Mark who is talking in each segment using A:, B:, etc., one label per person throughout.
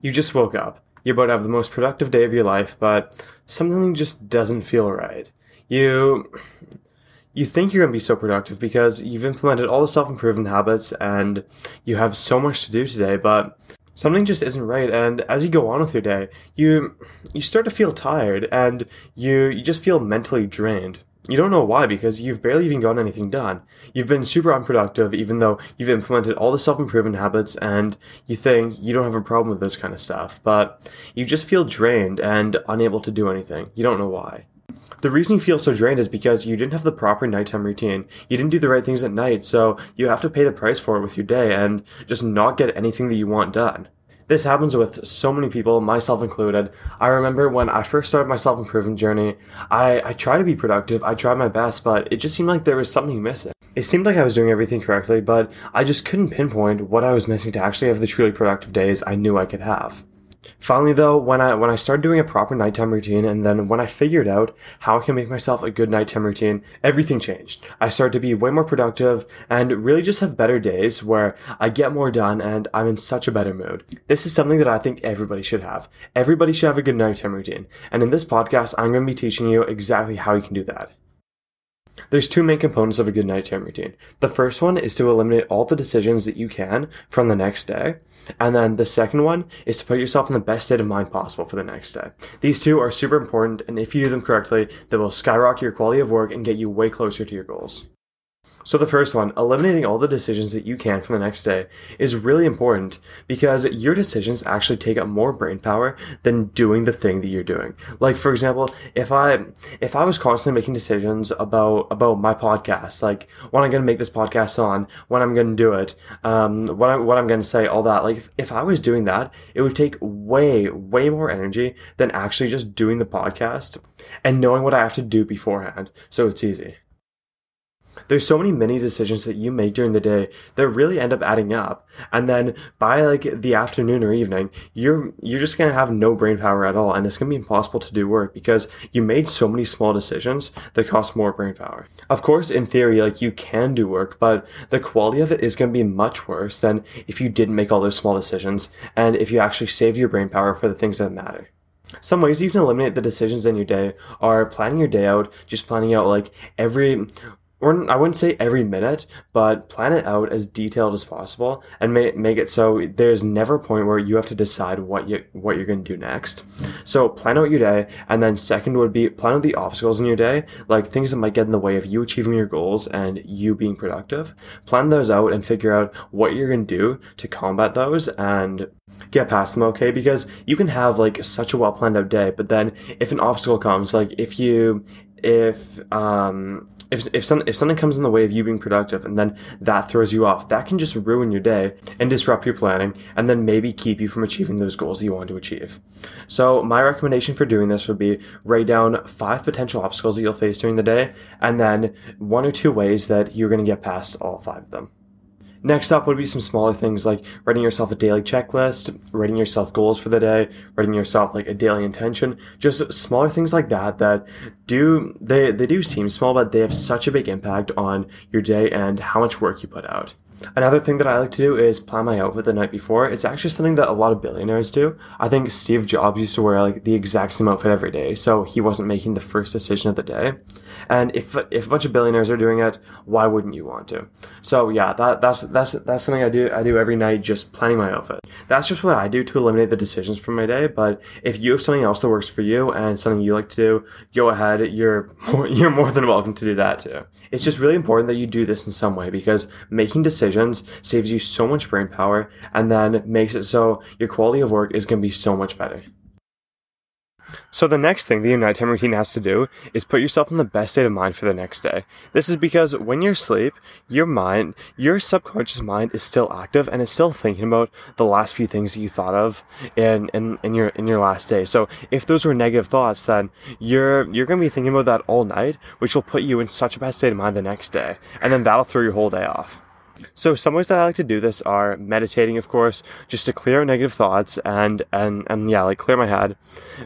A: You just woke up. You're about to have the most productive day of your life, but something just doesn't feel right. You you think you're going to be so productive because you've implemented all the self-improvement habits and you have so much to do today, but something just isn't right and as you go on with your day, you you start to feel tired and you you just feel mentally drained. You don't know why because you've barely even gotten anything done. You've been super unproductive even though you've implemented all the self improvement habits and you think you don't have a problem with this kind of stuff, but you just feel drained and unable to do anything. You don't know why. The reason you feel so drained is because you didn't have the proper nighttime routine. You didn't do the right things at night, so you have to pay the price for it with your day and just not get anything that you want done. This happens with so many people, myself included. I remember when I first started my self improvement journey, I, I tried to be productive, I tried my best, but it just seemed like there was something missing. It seemed like I was doing everything correctly, but I just couldn't pinpoint what I was missing to actually have the truly productive days I knew I could have. Finally, though, when I when I started doing a proper nighttime routine, and then when I figured out how I can make myself a good nighttime routine, everything changed. I started to be way more productive and really just have better days where I get more done and I'm in such a better mood. This is something that I think everybody should have. Everybody should have a good nighttime routine, and in this podcast, I'm going to be teaching you exactly how you can do that. There's two main components of a good nighttime routine. The first one is to eliminate all the decisions that you can from the next day. And then the second one is to put yourself in the best state of mind possible for the next day. These two are super important, and if you do them correctly, they will skyrocket your quality of work and get you way closer to your goals. So the first one, eliminating all the decisions that you can from the next day is really important because your decisions actually take up more brain power than doing the thing that you're doing. Like for example, if I if I was constantly making decisions about about my podcast, like what I'm going to make this podcast on, when I'm going to do it, um, what I'm what I'm going to say, all that. Like if, if I was doing that, it would take way way more energy than actually just doing the podcast and knowing what I have to do beforehand. So it's easy. There's so many mini decisions that you make during the day that really end up adding up. And then by like the afternoon or evening, you're you're just gonna have no brain power at all and it's gonna be impossible to do work because you made so many small decisions that cost more brain power. Of course, in theory, like you can do work, but the quality of it is gonna be much worse than if you didn't make all those small decisions and if you actually save your brain power for the things that matter. Some ways you can eliminate the decisions in your day are planning your day out, just planning out like every or I wouldn't say every minute, but plan it out as detailed as possible and make, make it so there's never a point where you have to decide what you what you're going to do next. So plan out your day, and then second would be plan out the obstacles in your day, like things that might get in the way of you achieving your goals and you being productive. Plan those out and figure out what you're going to do to combat those and get past them. Okay, because you can have like such a well planned out day, but then if an obstacle comes, like if you if um if if some if something comes in the way of you being productive and then that throws you off, that can just ruin your day and disrupt your planning and then maybe keep you from achieving those goals you want to achieve. So my recommendation for doing this would be write down five potential obstacles that you'll face during the day and then one or two ways that you're going to get past all five of them. Next up would be some smaller things like writing yourself a daily checklist, writing yourself goals for the day, writing yourself like a daily intention, just smaller things like that that do they they do seem small but they have such a big impact on your day and how much work you put out. Another thing that I like to do is plan my outfit the night before. It's actually something that a lot of billionaires do. I think Steve Jobs used to wear like the exact same outfit every day, so he wasn't making the first decision of the day. And if if a bunch of billionaires are doing it, why wouldn't you want to? So yeah, that that's that's that's something I do I do every night, just planning my outfit. That's just what I do to eliminate the decisions from my day. But if you have something else that works for you and something you like to do, go ahead. You're more, you're more than welcome to do that too. It's just really important that you do this in some way because making decisions decisions saves you so much brain power and then makes it so your quality of work is going to be so much better. So the next thing the your nighttime routine has to do is put yourself in the best state of mind for the next day. This is because when you're asleep, your mind, your subconscious mind is still active and is still thinking about the last few things that you thought of in, in, in your in your last day. So if those were negative thoughts, then you're you're gonna be thinking about that all night, which will put you in such a bad state of mind the next day. And then that'll throw your whole day off. So some ways that I like to do this are meditating, of course, just to clear negative thoughts and and and yeah, like clear my head.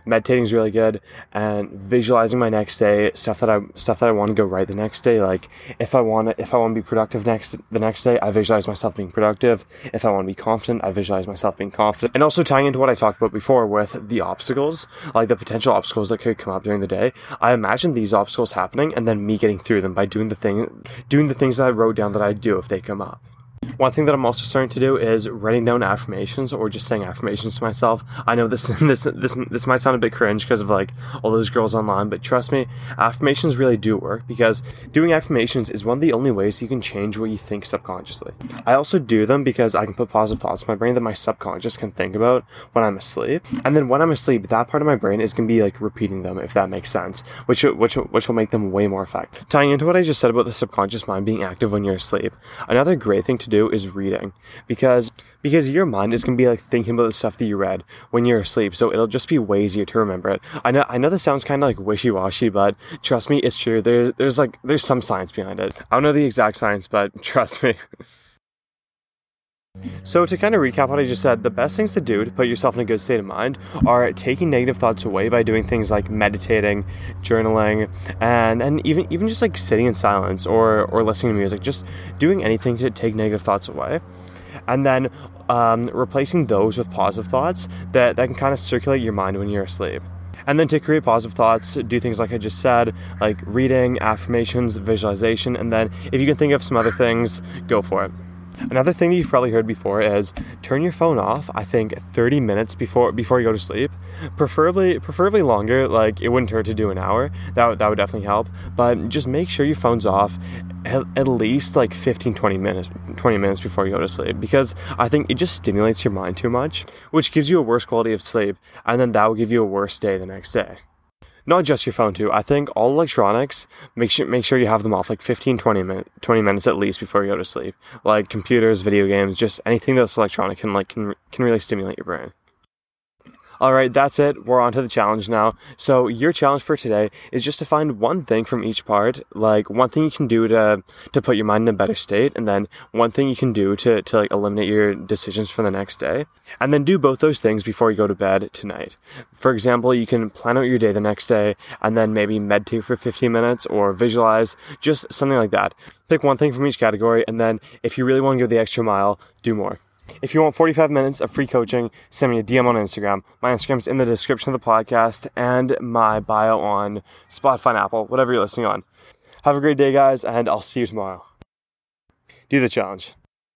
A: Meditating is really good, and visualizing my next day, stuff that I stuff that I want to go right the next day. Like if I want to if I want to be productive next the next day, I visualize myself being productive. If I want to be confident, I visualize myself being confident. And also tying into what I talked about before with the obstacles, like the potential obstacles that could come up during the day. I imagine these obstacles happening and then me getting through them by doing the thing, doing the things that I wrote down that I do if they come up. One thing that I'm also starting to do is writing down affirmations or just saying affirmations to myself. I know this this this this might sound a bit cringe because of like all those girls online, but trust me, affirmations really do work because doing affirmations is one of the only ways you can change what you think subconsciously. I also do them because I can put positive thoughts in my brain that my subconscious can think about when I'm asleep, and then when I'm asleep, that part of my brain is gonna be like repeating them if that makes sense, which which which will make them way more effective. Tying into what I just said about the subconscious mind being active when you're asleep, another great thing to do is reading because because your mind is gonna be like thinking about the stuff that you read when you're asleep, so it'll just be way easier to remember it. I know I know this sounds kind of like wishy washy, but trust me, it's true. There's there's like there's some science behind it. I don't know the exact science, but trust me. So, to kind of recap what I just said, the best things to do to put yourself in a good state of mind are taking negative thoughts away by doing things like meditating, journaling, and, and even even just like sitting in silence or, or listening to music, just doing anything to take negative thoughts away. And then um, replacing those with positive thoughts that, that can kind of circulate your mind when you're asleep. And then to create positive thoughts, do things like I just said, like reading, affirmations, visualization, and then if you can think of some other things, go for it. Another thing that you've probably heard before is turn your phone off. I think 30 minutes before before you go to sleep, preferably preferably longer. Like it wouldn't hurt to do an hour. That that would definitely help. But just make sure your phone's off at, at least like 15 20 minutes 20 minutes before you go to sleep because I think it just stimulates your mind too much, which gives you a worse quality of sleep, and then that will give you a worse day the next day not just your phone too. I think all electronics make sure make sure you have them off like 15 20 minutes 20 minutes at least before you go to sleep. Like computers, video games, just anything that's electronic can like can can really stimulate your brain. All right, that's it. We're on to the challenge now. So, your challenge for today is just to find one thing from each part, like one thing you can do to to put your mind in a better state, and then one thing you can do to to like eliminate your decisions for the next day. And then do both those things before you go to bed tonight. For example, you can plan out your day the next day and then maybe meditate for 15 minutes or visualize, just something like that. Pick one thing from each category, and then if you really want to go the extra mile, do more. If you want 45 minutes of free coaching, send me a DM on Instagram. My Instagram's in the description of the podcast and my bio on Spotify and Apple, whatever you're listening on. Have a great day, guys, and I'll see you tomorrow. Do the challenge.